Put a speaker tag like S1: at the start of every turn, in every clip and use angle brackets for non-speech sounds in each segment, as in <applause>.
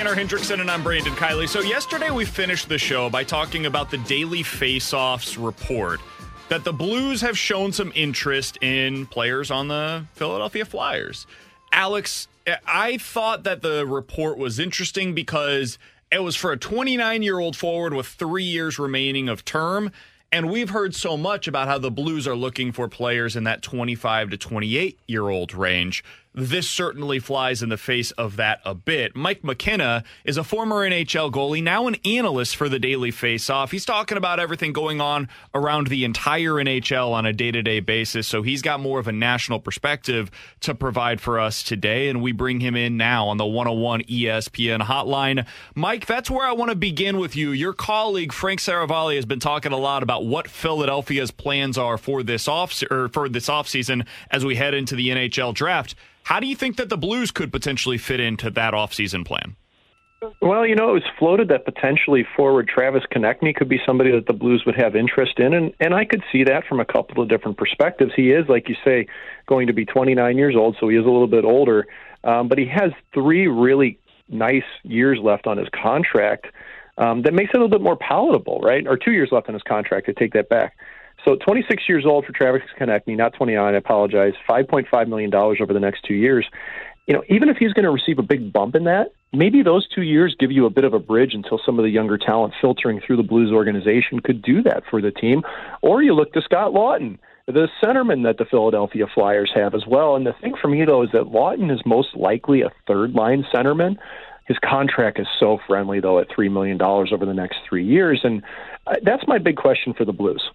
S1: Tanner Hendrickson, and I'm Brandon Kiley. So, yesterday we finished the show by talking about the daily faceoffs report that the Blues have shown some interest in players on the Philadelphia Flyers. Alex, I thought that the report was interesting because it was for a 29 year old forward with three years remaining of term. And we've heard so much about how the Blues are looking for players in that 25 to 28 year old range this certainly flies in the face of that a bit. Mike McKenna is a former NHL goalie, now an analyst for the Daily Faceoff. He's talking about everything going on around the entire NHL on a day to day basis. So he's got more of a national perspective to provide for us today. And we bring him in now on the 101 ESPN hotline. Mike, that's where I want to begin with you. Your colleague, Frank Seravalli, has been talking a lot about what Philadelphia's plans are for this off or for this offseason as we head into the NHL draft. How do you think that the Blues could potentially fit into that offseason plan?
S2: Well, you know, it was floated that potentially forward Travis Konecny could be somebody that the Blues would have interest in, and and I could see that from a couple of different perspectives. He is, like you say, going to be 29 years old, so he is a little bit older, um, but he has three really nice years left on his contract. Um, that makes it a little bit more palatable, right? Or two years left on his contract. to take that back. So 26 years old for Travis Konecny, not 29. I apologize. 5.5 million dollars over the next two years. You know, even if he's going to receive a big bump in that, maybe those two years give you a bit of a bridge until some of the younger talent filtering through the Blues organization could do that for the team. Or you look to Scott Laughton, the centerman that the Philadelphia Flyers have as well. And the thing for me though is that Lawton is most likely a third line centerman. His contract is so friendly though at three million dollars over the next three years, and uh, that's my big question for the Blues.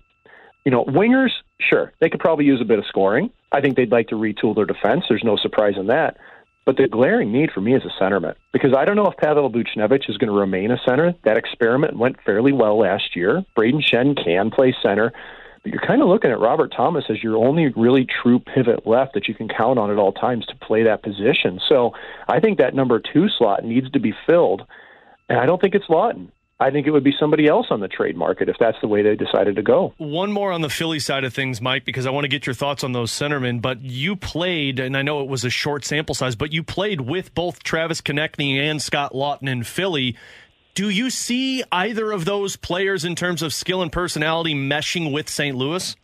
S2: You know, wingers, sure, they could probably use a bit of scoring. I think they'd like to retool their defense. There's no surprise in that. But the glaring need for me is a centerman because I don't know if Pavel Buchnevich is going to remain a center. That experiment went fairly well last year. Brayden Schenn can play center, but you're kind of looking at Robert Thomas as your only really true pivot left that you can count on at all times to play that position. So I think that number two slot needs to be filled, and I don't think it's Laughton. I think it would be somebody else on the trade market if that's the way they decided to go.
S3: One more on the Philly side of things, Mike, because I want to get your thoughts on those centermen. But you played, and I know it was a short sample size, but you played with both Travis Konecny and Scott Laughton in Philly. Do you see either of those players in terms of skill and personality meshing with St. Louis?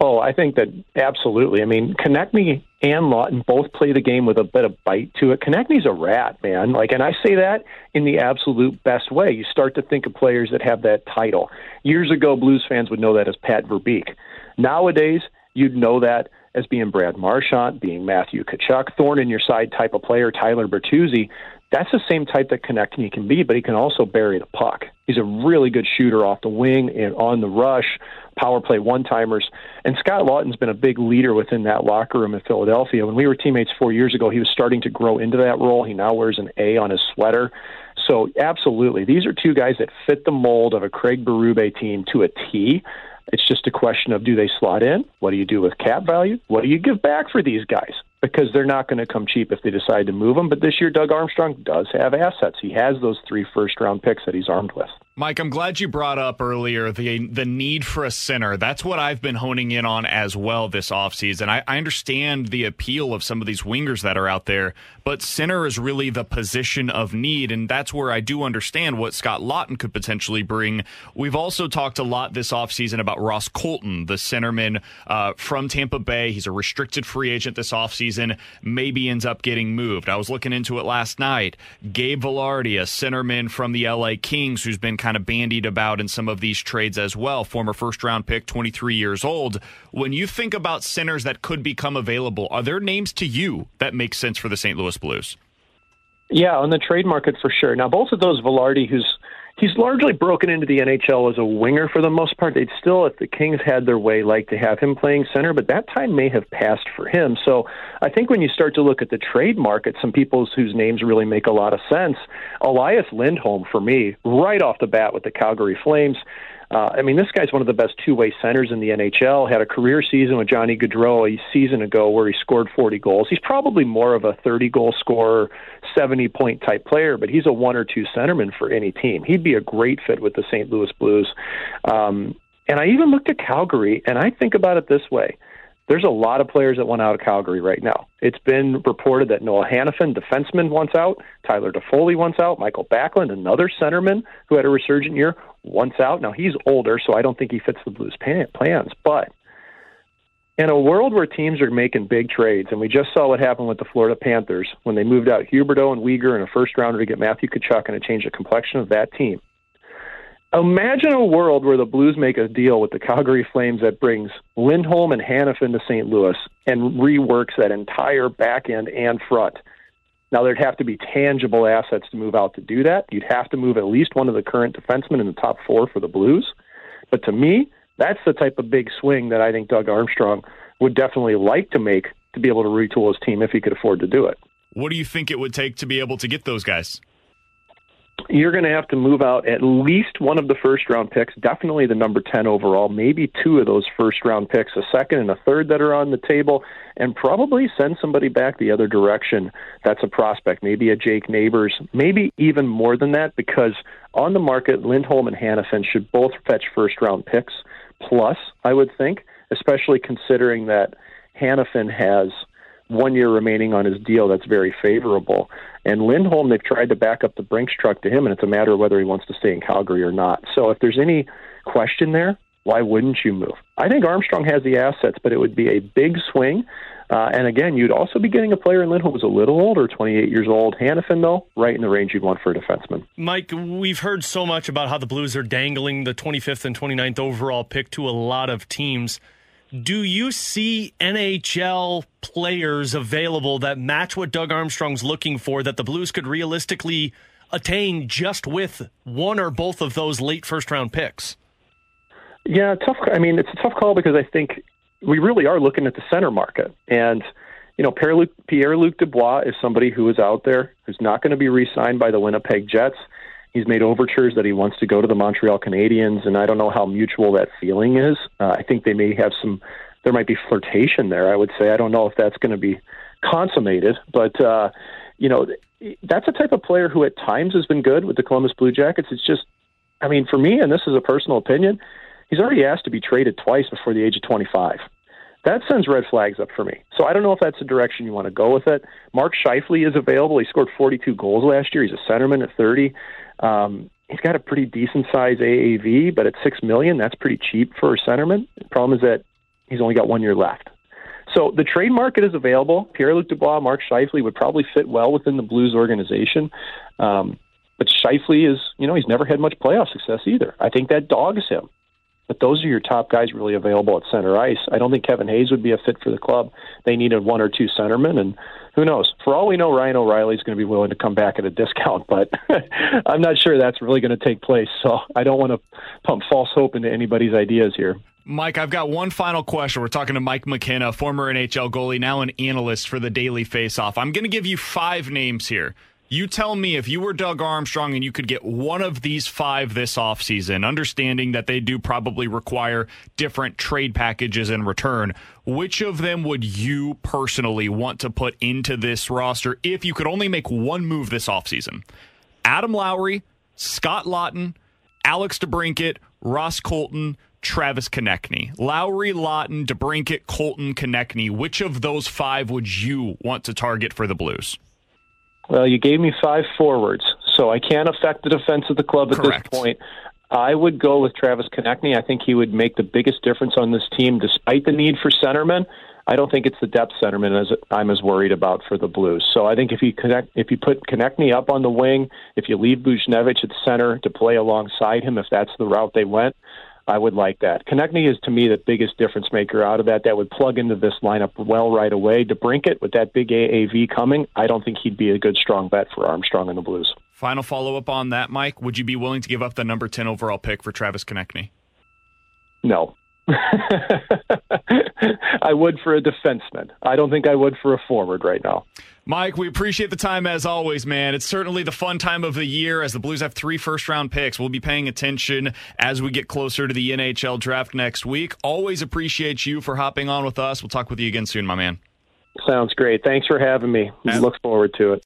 S2: Oh, I think that absolutely. I mean, Konecny and Laughton both play the game with a bit of bite to it. Konecny's a rat, man. Like, and I say that in the absolute best way. You start to think of players that have that title. Years ago, Blues fans would know that as Pat Verbeek. Nowadays, you'd know that as being Brad Marchand, being Matthew Tkachuk, thorn in your side type of player, Tyler Bertuzzi. That's the same type that Konecny can be, but he can also bury the puck. He's a really good shooter off the wing and on the rush power play one timers. And Scott Laughton's been a big leader within that locker room in Philadelphia. When we were teammates four years ago, he was starting to grow into that role. He now wears an A on his sweater. So, absolutely, these are two guys that fit the mold of a Craig Berube team to a T. It's just a question of do they slot in? What do you do with cap value? What do you give back for these guys? Because they're not going to come cheap if they decide to move them. But this year, Doug Armstrong does have assets. He has those three first round picks that he's armed with.
S1: Mike, I'm glad you brought up earlier the the need for a center. That's what I've been honing in on as well this offseason. I, I understand the appeal of some of these wingers that are out there, but center is really the position of need, and that's where I do understand what Scott Laughton could potentially bring. We've also talked a lot this offseason about Ross Colton, the centerman uh, from Tampa Bay. He's a restricted free agent this offseason, maybe ends up getting moved. I was looking into it last night. Gabe Vilardi, a centerman from the LA Kings, who's been kind of bandied about in some of these trades as well. Former first round pick, 23 years old. When you think about centers that could become available, are there names to you that make sense for the St. Louis Blues?
S2: Yeah, on the trade market for sure. Now, both of those, Vilardi, who's he's largely broken into the NHL as a winger for the most part. They'd still, if the Kings had their way, like to have him playing center, but that time may have passed for him. So I think when you start to look at the trade market, some people whose names really make a lot of sense. Elias Lindholm, for me, right off the bat with the Calgary Flames. Uh, I mean, this guy's one of the best two-way centers in the NHL. Had a career season with Johnny Gaudreau a season ago where he scored 40 goals. He's probably more of a 30-goal scorer, 70-point type player, but he's a one or two centerman for any team. He'd be a great fit with the St. Louis Blues. Um, and I even looked at Calgary, and I think about it this way there's a lot of players that want out of Calgary right now. It's been reported that Noah Hanifin, defenseman, wants out. Tyler Toffoli wants out. Michael Backlund, another centerman who had a resurgent year, wants out. Now he's older, so I don't think he fits the Blues' plans. But in a world where teams are making big trades, and we just saw what happened with the Florida Panthers when they moved out Huberdeau and Weegar in a first rounder to get Matthew Tkachuk and it changed the complexion of that team. Imagine a world where the Blues make a deal with the Calgary Flames that brings Lindholm and Hanifin to St. Louis and reworks that entire back end and front. Now, there'd have to be tangible assets to move out to do that. You'd have to move at least one of the current defensemen in the top four for the Blues. But to me, that's the type of big swing that I think Doug Armstrong would definitely like to make to be able to retool his team if he could afford to do it.
S1: What do you think it would take to be able to get those guys?
S2: You're going to have to move out at least one of the first round picks, definitely the number 10 overall, maybe two of those first round picks, a second and a third that are on the table, and probably send somebody back the other direction that's a prospect, maybe a Jake Neighbors, maybe even more than that, because on the market, Lindholm and Hanifin should both fetch first round picks, plus, I would think, especially considering that Hanifin has one year remaining on his deal that's very favorable. And Lindholm, they've tried to back up the Brinks truck to him, and it's a matter of whether he wants to stay in Calgary or not. So if there's any question there, why wouldn't you move? I think Armstrong has the assets, but it would be a big swing. Uh, and again, you'd also be getting a player in Lindholm who's a little older, 28 years old. Hanifin, though, right in the range you'd want for a defenseman.
S3: Mike, we've heard so much about how the Blues are dangling the 25th and 29th overall pick to a lot of teams. Do you see NHL players available that match what Doug Armstrong's looking for that the Blues could realistically attain just with one or both of those late first round picks?
S2: Yeah, tough. I mean, it's a tough call because I think we really are looking at the center market. And, you know, Pierre Luc Dubois is somebody who is out there who's not going to be re signed by the Winnipeg Jets. He's made overtures that he wants to go to the Montreal Canadiens, and I don't know how mutual that feeling is. Uh, I think they may have some, there might be flirtation there. I would say I don't know if that's going to be consummated, but uh, you know, that's a type of player who at times has been good with the Columbus Blue Jackets. It's just, I mean, for me, and this is a personal opinion, he's already asked to be traded twice before the age of 25 that sends red flags up for me. So I don't know if that's the direction you want to go with it. Mark Scheifele is available. He scored 42 goals last year. He's a centerman at 30. Um, he's got a pretty decent size AAV, but at six million, that's pretty cheap for a centerman. The problem is that he's only got one year left. So the trade market is available. Pierre-Luc Dubois, Mark Scheifele would probably fit well within the Blues organization. Um, but Scheifele is, you know, he's never had much playoff success either. I think that dogs him. But those are your top guys really available at center ice. I don't think Kevin Hayes would be a fit for the club. They needed one or two centermen, and who knows? For all we know, Ryan O'Reilly is going to be willing to come back at a discount, <laughs> but I'm not sure that's really going to take place. So I don't want to pump false hope into anybody's ideas here.
S1: Mike, I've got one final question. We're talking to Mike McKenna, former NHL goalie, now an analyst for the Daily Faceoff. I'm going to give you five names here. You tell me if you were Doug Armstrong and you could get one of these five this offseason, understanding that they do probably require different trade packages in return, which of them would you personally want to put into this roster if you could only make one move this offseason? Adam Lowry, Scott Laughton, Alex DeBrincat, Ross Colton, Travis Konecny. Lowry, Laughton, DeBrinket, Colton, Konecny. Which of those five would you want to target for the Blues?
S2: Well, you gave me five forwards, so I can't affect the defense of the club at
S1: Correct.
S2: this point. I would go with Travis Konecny. I think he would make the biggest difference on this team, despite the need for centermen. I don't think it's the depth centerman as I'm as worried about for the Blues. So I think if you connect, if you put Konecny up on the wing, if you leave Buchnevich at center to play alongside him, if that's the route they went, I would like that. Konecny is to me the biggest difference maker out of that. That would plug into this lineup well right away. DeBrincat with that big AAV coming, I don't think he'd be a good strong bet for Armstrong and the Blues.
S1: Final follow up on that, Mike. Would you be willing to give up the number ten overall pick for Travis Konecny?
S2: No. I would for a defenseman. I don't think I would for a forward right now.
S1: Mike, we appreciate the time as always, man. It's certainly the fun time of the year as the Blues have three first round picks. We'll be paying attention as we get closer to the NHL draft next week. Always appreciate you for hopping on with us. We'll talk with you again soon, my man.
S2: Sounds great. Thanks for having me. Look forward to it.